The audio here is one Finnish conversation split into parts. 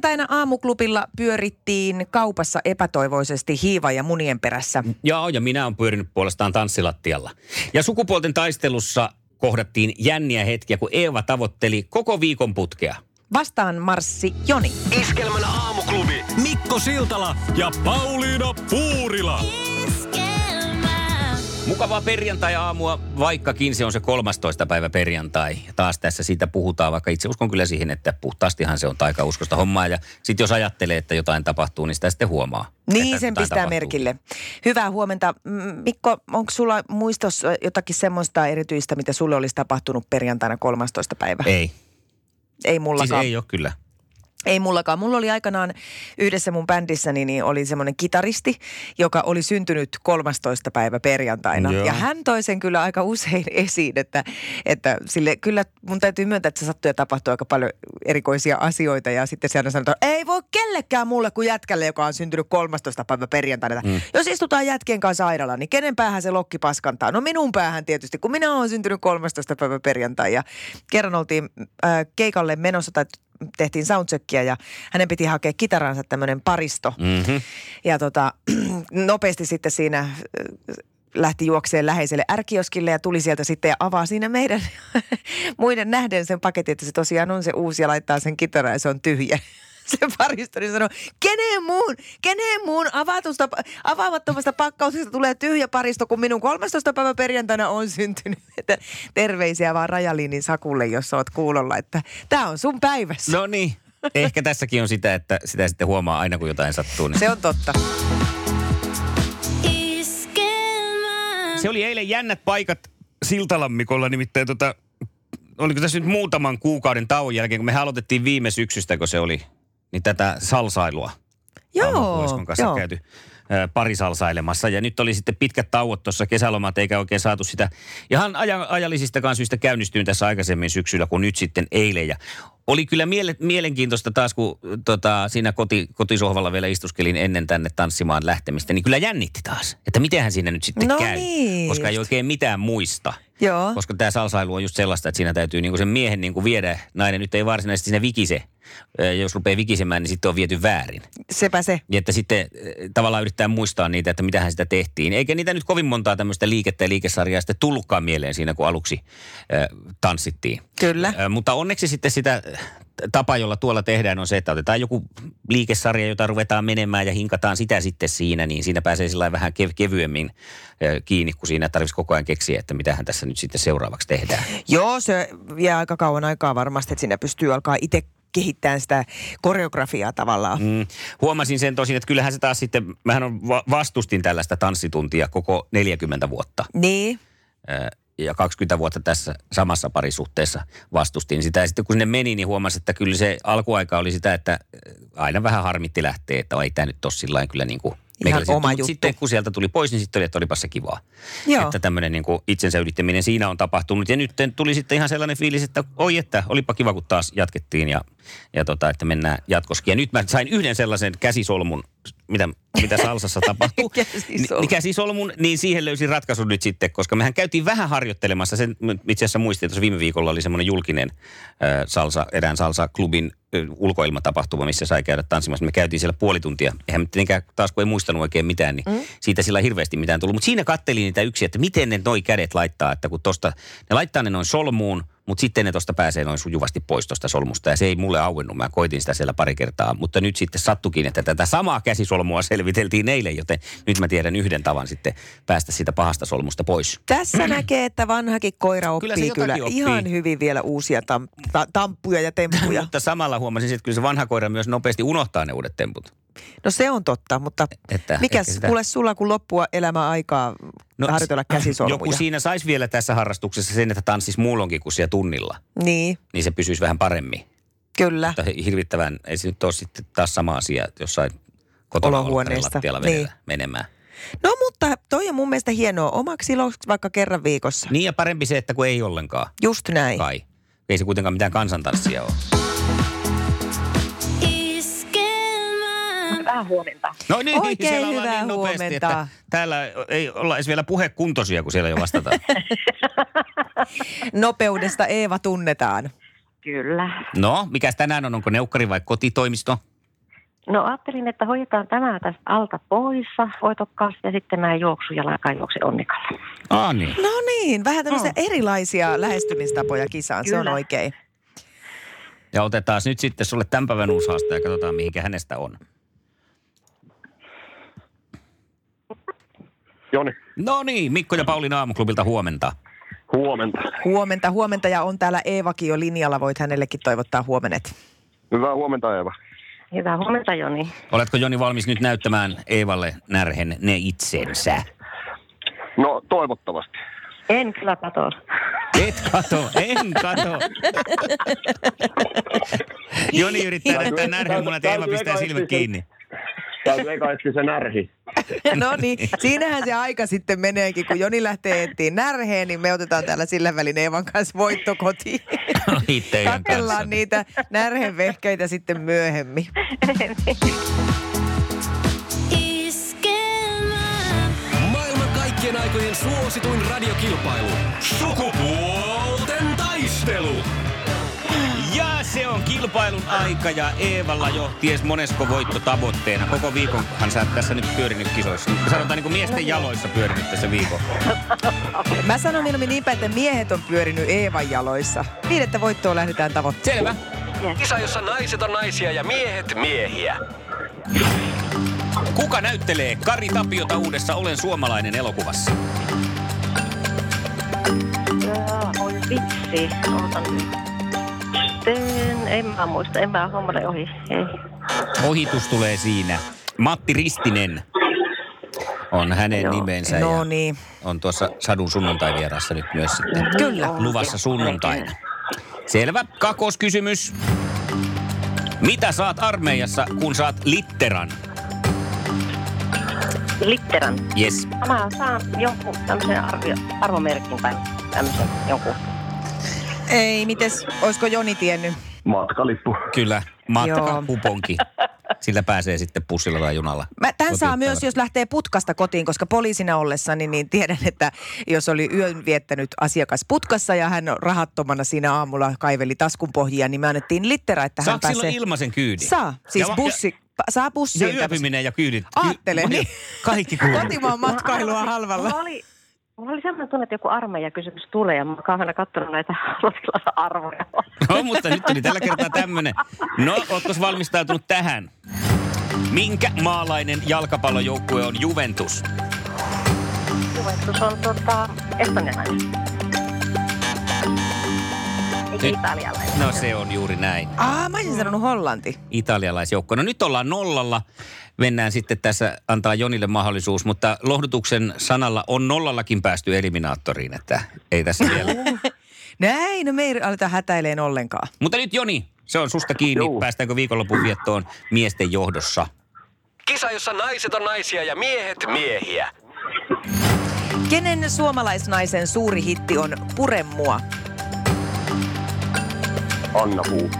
Perjantaina aamuklubilla pyörittiin kaupassa epätoivoisesti hiiva ja munien perässä. Joo, ja minä olen pyörinyt puolestaan tanssilattialla. Ja sukupuolten taistelussa kohdattiin jänniä hetkiä, kun Eeva tavoitteli koko viikon putkea. Vastaan marssi Joni. Iskelmän aamuklubi Mikko Siltala ja Pauliina Puurila. Mukavaa perjantai-aamua, vaikkakin se on se 13. päivä perjantai. Ja taas tässä siitä puhutaan, vaikka itse uskon kyllä siihen, että puhtaastihan se on taikauskosta hommaa. Ja sitten jos ajattelee, että jotain tapahtuu, niin sitä sitten huomaa. Niin, sen pistää tapahtuu. merkille. Hyvää huomenta. Mikko, onko sulla muistos jotakin semmoista erityistä, mitä sulle olisi tapahtunut perjantaina 13. päivä? Ei. Ei mullakaan. Siis ei ole kyllä. Ei mullakaan. Mulla oli aikanaan yhdessä mun bändissäni niin oli semmoinen kitaristi, joka oli syntynyt 13. päivä perjantaina. Joo. Ja hän toi sen kyllä aika usein esiin, että, että sille kyllä mun täytyy myöntää, että se sattuu ja tapahtuu aika paljon erikoisia asioita. Ja sitten siellä sanotaan, että ei voi kellekään mulle kuin jätkälle, joka on syntynyt 13. päivä perjantaina. Mm. Jos istutaan jätkien kanssa sairaala, niin kenen päähän se lokki paskantaa? No minun päähän tietysti, kun minä olen syntynyt 13. päivä perjantai. Ja kerran oltiin äh, keikalle menossa tai tehtiin soundcheckia ja hänen piti hakea kitaransa tämmöinen paristo. Mm-hmm. Ja tota, nopeasti sitten siinä äh, lähti juokseen läheiselle ärkioskille ja tuli sieltä sitten ja avaa siinä meidän muiden nähden sen paketin, että se tosiaan on se uusi ja laittaa sen kitaran ja se on tyhjä se paristori sanoi, kenen muun, kenen muun avatusta, avaamattomasta pakkauksesta tulee tyhjä paristo, kun minun 13. päivä perjantaina on syntynyt. Että terveisiä vaan Rajaliinin Sakulle, jos oot kuulolla, että tämä on sun päivässä. No niin, ehkä tässäkin on sitä, että sitä sitten huomaa aina, kun jotain sattuu. Niin. Se on totta. Se oli eilen jännät paikat Siltalammikolla, nimittäin tota, oliko tässä nyt muutaman kuukauden tauon jälkeen, kun me aloitettiin viime syksystä, kun se oli niin tätä salsailua. Joo, kanssa joo. käyty parisalsailemassa. Ja nyt oli sitten pitkät tauot tuossa kesälomat, eikä oikein saatu sitä ihan ajan, ajallisistakaan syistä käynnistyyn tässä aikaisemmin syksyllä kuin nyt sitten eilen. Ja oli kyllä miele- mielenkiintoista taas, kun tota, siinä koti, kotisohvalla vielä istuskelin ennen tänne tanssimaan lähtemistä, niin kyllä jännitti taas, että mitenhän siinä nyt sitten no käy, niin. koska ei oikein mitään muista. Joo. Koska tämä salsailu on just sellaista, että siinä täytyy niinku sen miehen niinku viedä, nainen nyt ei varsinaisesti siinä vikise. Jos rupeaa vikisemään, niin sitten on viety väärin. Sepä se. Ja että sitten tavallaan yrittää muistaa niitä, että mitähän sitä tehtiin. Eikä niitä nyt kovin montaa tämmöistä liikettä ja liikesarjaa sitten tullutkaan mieleen siinä, kun aluksi äh, tanssittiin. Kyllä. Äh, mutta onneksi sitten sitä tapa, jolla tuolla tehdään, on se, että otetaan joku liikesarja, jota ruvetaan menemään ja hinkataan sitä sitten siinä, niin siinä pääsee sillä vähän kev- kevyemmin kiinni, kun siinä tarvitsisi koko ajan keksiä, että mitähän tässä nyt sitten seuraavaksi tehdään. Joo, se vie aika kauan aikaa varmasti, että siinä pystyy alkaa itse kehittää sitä koreografiaa tavallaan. Mm. Huomasin sen tosin, että kyllähän se taas sitten, mähän on vastustin tällaista tanssituntia koko 40 vuotta. Niin ja 20 vuotta tässä samassa parisuhteessa vastustin sitä. Ja sitten kun sinne meni, niin huomasi, että kyllä se alkuaika oli sitä, että aina vähän harmitti lähtee, että ei tämä nyt ole sillä kyllä niin kuin Ihan oma juttu. Sitten kun sieltä tuli pois, niin sitten oli, että olipas se kivaa. Joo. Että tämmöinen niin itsensä yrittäminen siinä on tapahtunut. Ja nyt tuli sitten ihan sellainen fiilis, että oi että, olipa kiva kun taas jatkettiin ja, ja tota, että mennään jatkoskin. Ja nyt mä sain yhden sellaisen käsisolmun mitä, mitä salsassa tapahtuu. käsisolmun. käsisolmun, niin siihen löysin ratkaisun nyt sitten, koska mehän käytiin vähän harjoittelemassa. Sen itse asiassa muistin, että viime viikolla oli semmoinen julkinen äh, salsa, erään salsa-klubin äh, ulkoilmatapahtuma, missä sai käydä tanssimassa. Me käytiin siellä puoli tuntia. Eihän tietenkään taas kun ei muistanut oikein mitään, niin mm. siitä sillä hirveästi mitään tullut. Mutta siinä kattelin niitä yksiä, että miten ne noi kädet laittaa, että kun tosta, ne laittaa ne noin solmuun, mutta sitten ne tuosta pääsee noin sujuvasti pois tuosta solmusta ja se ei mulle auennut. Mä koitin sitä siellä pari kertaa, mutta nyt sitten sattukin, että tätä samaa käsisolmua selviteltiin eilen, joten nyt mä tiedän yhden tavan sitten päästä siitä pahasta solmusta pois. Tässä näkee, että vanhakin koira oppii kyllä, kyllä oppii. ihan hyvin vielä uusia tam, ta, tamppuja ja temppuja. mutta samalla huomasin, että kyllä se vanha koira myös nopeasti unohtaa ne uudet temput. No se on totta, mutta että mikäs sitä... kuule sulla kun loppua elämä aikaa no, harjoitella käsisolmuja? Joku siinä saisi vielä tässä harrastuksessa sen, että tanssis muulonkin kuin siellä tunnilla. Niin. Niin se pysyisi vähän paremmin. Kyllä. Mutta hirvittävän, ei se nyt ole sitten taas sama asia jossain kotona Olohuoneesta. niin. menemään. No mutta toi on mun mielestä hienoa omaksi iloksi vaikka kerran viikossa. Niin ja parempi se, että kun ei ollenkaan, Just näin. kai. Ei se kuitenkaan mitään kansantanssia ole. Vähän huomenta. No niin, Oikein siellä ollaan hyvää niin nopeasti, huomenta. että täällä ei olla edes vielä puhekuntoisia, kun siellä jo vastataan. Nopeudesta Eeva tunnetaan. Kyllä. no, mikäs tänään on? Onko neukkari vai kotitoimisto? No ajattelin, että hoidetaan tämä tästä alta poissa voitokkaasti ja sitten mä juoksu ja juokse onnikalle. Ah niin. No niin, vähän tämmöisiä erilaisia lähestymistapoja kisaan, se on Kyllä. oikein. Ja otetaan nyt sitten sulle tämän päivän uusi haaste ja katsotaan, mihinkä hänestä on. Joni, No niin, Mikko ja Pauliina Aamuklubilta huomenta. huomenta. Huomenta, huomenta ja on täällä Eevakin jo linjalla, voit hänellekin toivottaa huomenet. Hyvää huomenta Eeva. Hyvää huomenta Joni. Oletko Joni valmis nyt näyttämään Eevalle närhen ne itsensä? No toivottavasti. En kyllä katso. Et kato, en kato. Joni yrittää näyttää närhen mun, että Eeva pistää silmät kiinni. Etsiä se närhi. No niin, siinähän se aika sitten meneekin, kun Joni lähtee etsiin närheen, niin me otetaan täällä sillä välin Eevan kanssa voitto kotiin. Kanssa. Katsellaan niitä närhenvehkeitä sitten myöhemmin. Maailman kaikkien aikojen suosituin radiokilpailu. Sukupuolten kilpailun aika ja Eevalla jo ties monesko voitto tavoitteena. Koko viikonhan sä tässä nyt pyörinyt kisoissa. Sanotaan niin kuin miesten jaloissa pyörinyt tässä viikon. Mä sanon mieluummin niinpä, että miehet on pyörinyt Eevan jaloissa. Viidettä voittoa lähdetään tavoittelemaan. Selvä. Kisa, jossa naiset on naisia ja miehet miehiä. Kuka näyttelee Kari Tapiota uudessa Olen suomalainen elokuvassa? Joo, oi vitsi. Ootan nyt. En mä muista, en mä hommale ohi. Ei. Ohitus tulee siinä. Matti Ristinen on hänen Joo. nimensä No ja niin. on tuossa Sadun sunnuntai-vierassa nyt myös sitten Kyllä. luvassa sunnuntaina. Selvä. Kakoskysymys. Mitä saat armeijassa, kun saat litteran? Litteran. Yes. Mä saan jonkun tämmöisen arvio, arvomerkin tai tämmöisen jonkun. Ei, mites, olisiko Joni tiennyt? Matkalippu. Kyllä. Joo. Matkakakuponki. Sillä pääsee sitten bussilla tai junalla. Mä, tämän saa myös, jos lähtee putkasta kotiin, koska poliisina ollessani niin tiedän, että jos oli yön viettänyt asiakas putkassa ja hän rahattomana siinä aamulla kaiveli taskun pohjia, niin me annettiin littera, että hän Saako pääsee... silloin ilmaisen kyydin? Saa, siis Ja- bussi, pa- saa Ja, bussiin. ja yöpyminen ja kyydit. Aattele, niin. Kaikki kuuluu. Kotimaan matkailua halvalla. Mulla oli, mulla oli sellainen tunne, että joku armeijakysymys tulee ja mä oon kauheana katsonut näitä arvoja. No, mutta nyt tuli tällä kertaa tämmönen. No, ootko valmistautunut tähän? Minkä maalainen jalkapallojoukkue on Juventus? Juventus on tota, espanjalainen. Nyt- italialainen. No se on juuri näin. Aa, mä olisin sanonut Hollanti. Italialaisjoukkue. No nyt ollaan nollalla. Mennään sitten tässä, antaa Jonille mahdollisuus, mutta lohdutuksen sanalla on nollallakin päästy eliminaattoriin, että ei tässä vielä. Näin, no me ei aleta hätäileen ollenkaan. mutta nyt Joni, se on susta kiinni. Juu. Päästäänkö viikonlopun viettoon miesten johdossa? Kisa, jossa naiset on naisia ja miehet miehiä. Kenen suomalaisnaisen suuri hitti on Pure mua? Anna Puu.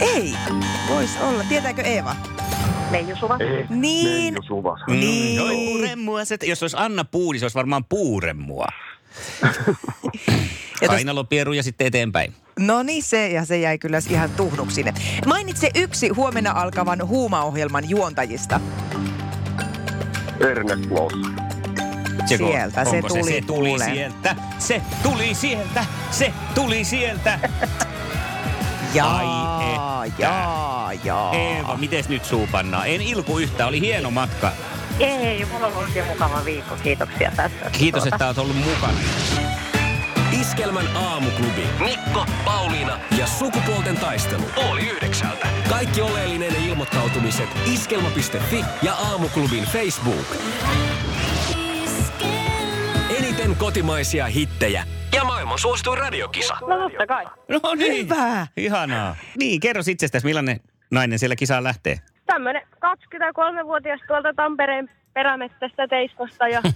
Ei, vois olla. Tietääkö Eeva? Meiju Suva. Ei. Niin. Meiju Suvas. Niin. No, puuremmua. Se, jos olisi Anna Puu, niin se olisi varmaan puuremmua. Ja tos- Kainalopieru ja sitten eteenpäin. No niin se, ja se jäi kyllä ihan tuhnuksi sinne. Mainitse yksi huomenna alkavan huumaohjelman juontajista. Ernest Lawson. Seko, Sieltä, se tuli, se, se tuli kuule. sieltä, se tuli sieltä, se tuli sieltä. Jaa, Ai että. jaa, jaa. Eeva, miten nyt suupannaa? En ilku yhtään, oli hieno matka. Ei, mulla on ollut mukava viikko. Kiitoksia tässä. Kiitos, että olet ollut mukana. Iskelmän aamuklubi. Mikko, Pauliina ja sukupuolten taistelu. Oli yhdeksältä. Kaikki oleellinen ilmoittautumiset iskelma.fi ja aamuklubin Facebook. Eniten kotimaisia hittejä ja maailman suosituin radiokisa. No totta kai. No niin. Hyvä. Ihanaa. Niin, kerro itsestäsi, millainen nainen siellä kisaan lähtee. Tämmönen 23-vuotias tuolta Tampereen perämettästä Teiskosta ja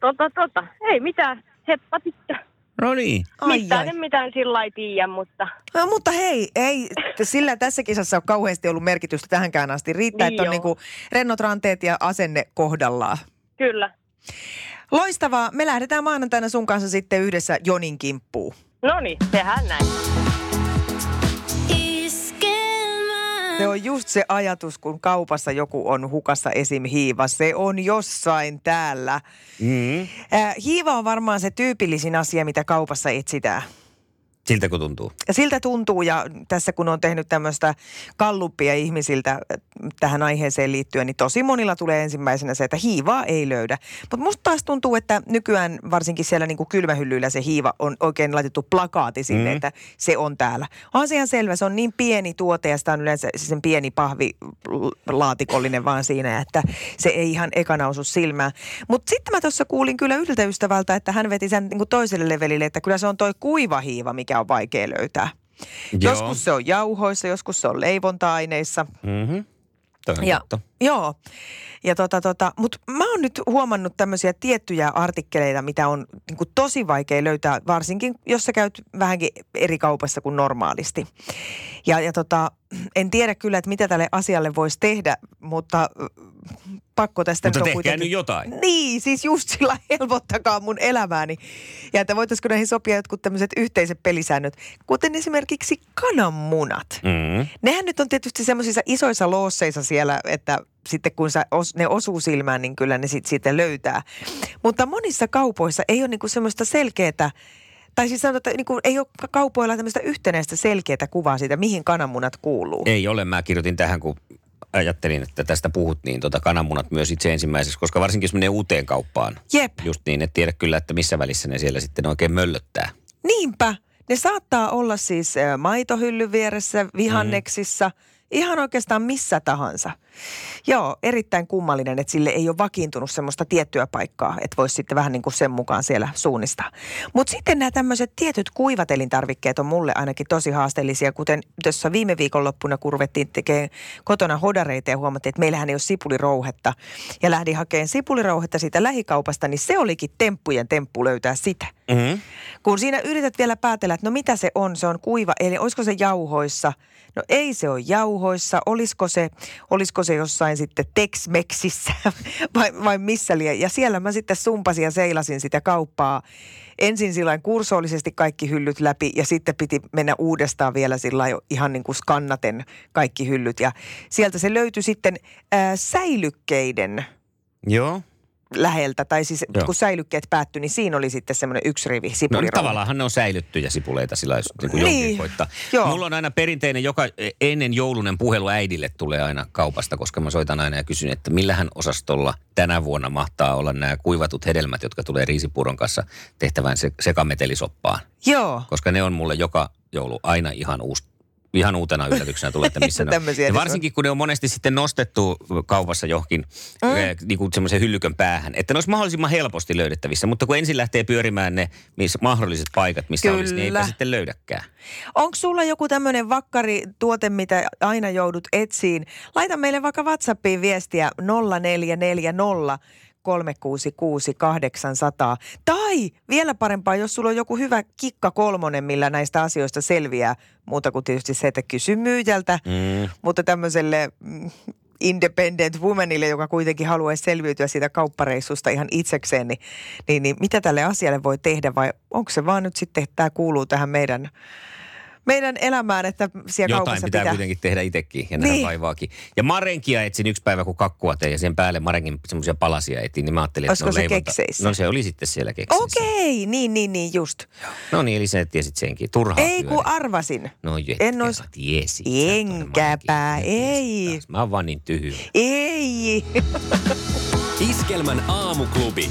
tota, tota, ei mitään, heppa tyttö. No niin. Ai, Mitään ai. en mitään sillä lailla tiedä, mutta No, mutta hei, ei sillä tässä kisassa ole kauheasti ollut merkitystä tähänkään asti. Riittää, Niin että on joo. niinku rennot ranteet ja asenne kohdallaan. kyllä. Loistavaa. Me lähdetään maanantaina sun kanssa sitten yhdessä Jonin kimppuun. No niin, tehdään näin. Se on just se ajatus, kun kaupassa joku on hukassa esim. hiiva. Se on jossain täällä. Mm. Äh, hiiva on varmaan se tyypillisin asia, mitä kaupassa etsitään. Siltä kun tuntuu. Ja siltä tuntuu, ja tässä kun on tehnyt tämmöistä kalluppia ihmisiltä äh, tähän aiheeseen liittyen, niin tosi monilla tulee ensimmäisenä se, että hiivaa ei löydä. Mutta musta taas tuntuu, että nykyään varsinkin siellä niin kuin kylmähyllyillä se hiiva on oikein laitettu plakaati sinne, Mm. että se on täällä. On se ihan selvä, se on niin pieni tuote ja sitä on yleensä sen pieni pahvi laatikollinen vaan siinä, että se ei ihan ekana osu silmään. Mutta sitten mä tuossa kuulin kyllä yhdeltä ystävältä, että hän veti sen niin kuin toiselle levelille, että kyllä se on toi kuiva hiiva, mikä on vaikea löytää. Joo. Joskus se on jauhoissa, joskus se on leivonta-aineissa. Mm-hmm. Ja, totta. joo. Ja tota, tota, mutta mä oon nyt huomannut tämmöisiä tiettyjä artikkeleita, mitä on niin kuin tosi vaikea löytää, varsinkin jos sä käyt vähänkin eri kaupassa kuin normaalisti. Ja, ja tota, en tiedä kyllä, että mitä tälle asialle voisi tehdä, mutta pakko tästä Mutta nyt on kuitenkin... nyt jotain. Niin, siis just sillä helpottakaa mun elämääni. Ja että voitaisiko näihin sopia jotkut tämmöiset yhteiset pelisäännöt, kuten esimerkiksi kananmunat. Mm. Nehän nyt on tietysti semmoisissa isoissa loosseissa siellä, että sitten kun sä os, ne osuu silmään, niin kyllä ne sit, sitten löytää. Mutta monissa kaupoissa ei ole niinku semmoista selkeää, tai siis sanotaan, että niinku ei ole kaupoilla tämmöistä yhtenäistä selkeää kuvaa siitä, mihin kananmunat kuuluu. Ei ole, mä kirjoitin tähän, kun ajattelin, että tästä puhut, niin tota kananmunat myös itse ensimmäiseksi, koska varsinkin jos menee uuteen kauppaan, Jep, just niin, että tiedä kyllä, että missä välissä ne siellä sitten oikein möllöttää. niinpä. Ne saattaa olla siis maitohyllyn vieressä, vihanneksissa, ihan oikeastaan missä tahansa. Joo, erittäin kummallinen, että sille ei ole vakiintunut semmoista tiettyä paikkaa, että voisi sitten vähän niin kuin sen mukaan siellä suunnistaa. Mutta sitten nämä tämmöiset tietyt kuivat elintarvikkeet on mulle ainakin tosi haasteellisia, kuten tuossa viime viikonloppuna, kun ruvettiin tekemään kotona hodareita ja huomattiin, että meillähän ei ole sipulirouhetta. Ja lähdin hakemaan sipulirouhetta siitä lähikaupasta, niin se olikin temppujen temppu löytää sitä. Mm-hmm. Kun siinä yrität vielä päätellä, että no mitä se on, se on kuiva, eli olisiko se jauhoissa? No ei se ole jauhoissa, olisiko se, olisiko se jossain sitten Tex-Mexissä vai, vai missä liian. Ja siellä mä sitten sumpasin ja seilasin sitä kauppaa. Ensin sillä kursoollisesti kaikki hyllyt läpi ja sitten piti mennä uudestaan vielä sillä ihan niin kuin skannaten kaikki hyllyt. Ja sieltä se löytyi sitten ää, säilykkeiden Joo. Läheltä, tai siis Joo. kun säilykkeet päättyi, niin siinä oli sitten semmoinen yksi rivi No sipulirouva. tavallaan ne on säilyttyjä sipuleita sillä jos niin kuin Niin, koittaa. joo. Mulla on aina perinteinen, joka ennen joulunen puhelu äidille tulee aina kaupasta, koska mä soitan aina ja kysyn, että millähän osastolla tänä vuonna mahtaa olla nämä kuivatut hedelmät, jotka tulee riisipuuron kanssa tehtävään se, sekametelisoppaan. Joo. Koska ne on mulle joka joulu aina ihan uusi ihan uutena yllätyksenä tulee, että missä ne on. Ja varsinkin kun ne on monesti sitten nostettu kaupassa johonkin mm. niin kuin semmoisen hyllykön päähän, että ne olisi mahdollisimman helposti löydettävissä. Mutta kun ensin lähtee pyörimään ne missä mahdolliset paikat, missä olisi, niin eipä Kyllä. sitten löydäkään. Onko sulla joku tämmöinen vakkarituote, mitä aina joudut etsiin? Laita meille vaikka WhatsAppiin viestiä 0440 366 800. Tai vielä parempaa, jos sulla on joku hyvä kikka kolmonen, millä näistä asioista selviää. Muuta kuin tietysti se, että kysy myyjältä. Mm. Mutta tämmöiselle mm, independent womanille, joka kuitenkin haluaisi selviytyä siitä kauppareissusta ihan itsekseen, niin, niin, niin mitä tälle asialle voi tehdä vai onko se vaan nyt sitten, että tämä kuuluu tähän meidän, meidän elämään, että siellä Jotain kaupassa pitää, pitää. kuitenkin tehdä itsekin ja nähdä Niin. vaivaakin. Ja marenkia etsin yksi päivä, kun kakkua tein ja sen päälle marenkin semmoisia palasia etin, niin mä ajattelin, että Olisiko ne on se leivonta. kekseissä? No se oli sitten siellä kekseissä. Okei, niin, niin, niin, just. No niin, eli sä tiesit senkin. Turhaa Ei kun arvasin. No jetkä, en ois- tiesit. Enkäpä, ei. Taas. Mä oon vaan niin tyhjä. Ei. Iskelmän aamuklubi.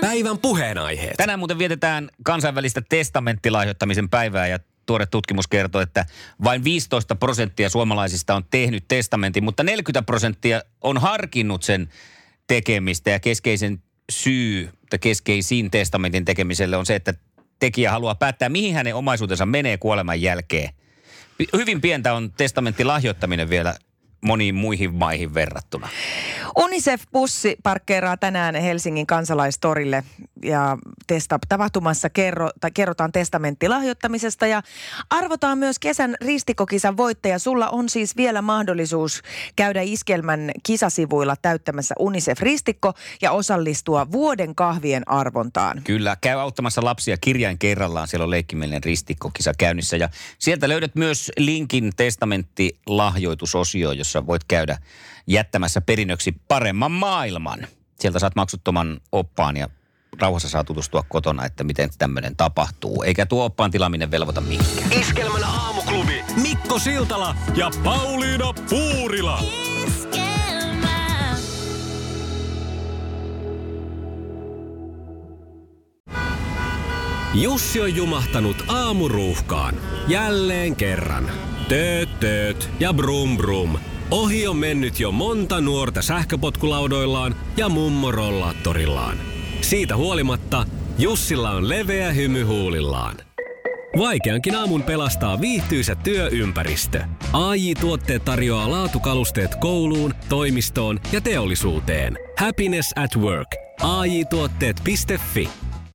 Päivän puheenaiheet. Tänään muuten vietetään kansainvälistä testamenttilahjoittamisen päivää ja tuore tutkimus kertoo, että vain 15 prosenttia suomalaisista on tehnyt testamentin, mutta 40 prosenttia on harkinnut sen tekemistä ja keskeisen syy tai keskeisin testamentin tekemiselle on se, että tekijä haluaa päättää, mihin hänen omaisuutensa menee kuoleman jälkeen. Hyvin pientä on testamenttilahjoittaminen vielä moniin muihin maihin verrattuna. Unicef-bussi parkkeeraa tänään Helsingin kansalaistorille ja testa- tapahtumassa kerro, tai kerrotaan testamenttilahjoittamisesta ja arvotaan myös kesän ristikokisan voittaja. Sulla on siis vielä mahdollisuus käydä Iskelmän kisasivuilla täyttämässä Unicef-ristikko ja osallistua vuoden kahvien arvontaan. Kyllä, käy auttamassa lapsia kirjain kerrallaan. Siellä on leikkimielinen ristikkokisa käynnissä. Ja sieltä löydät myös linkin testamenttilahjoitusosioon, jossa voit käydä jättämässä perinnöksi paremman maailman. Sieltä saat maksuttoman oppaan ja rauhassa saa tutustua kotona, että miten tämmöinen tapahtuu. Eikä tuo oppaan tilaaminen velvoita mihinkään. Iskelmän aamuklubi Mikko Siltala ja Pauliina Puurila. Jussi on jumahtanut aamuruuhkaan. Jälleen kerran. Tööt, tööt ja brum brum. Ohi on mennyt jo monta nuorta sähköpotkulaudoillaan ja mummorollaattorillaan. Siitä huolimatta Jussilla on leveä hymy huulillaan. Vaikeankin aamun pelastaa viihtyisä työympäristö. AI Tuotteet tarjoaa laatukalusteet kouluun, toimistoon ja teollisuuteen. Happiness at work. AJ-tuotteet.fi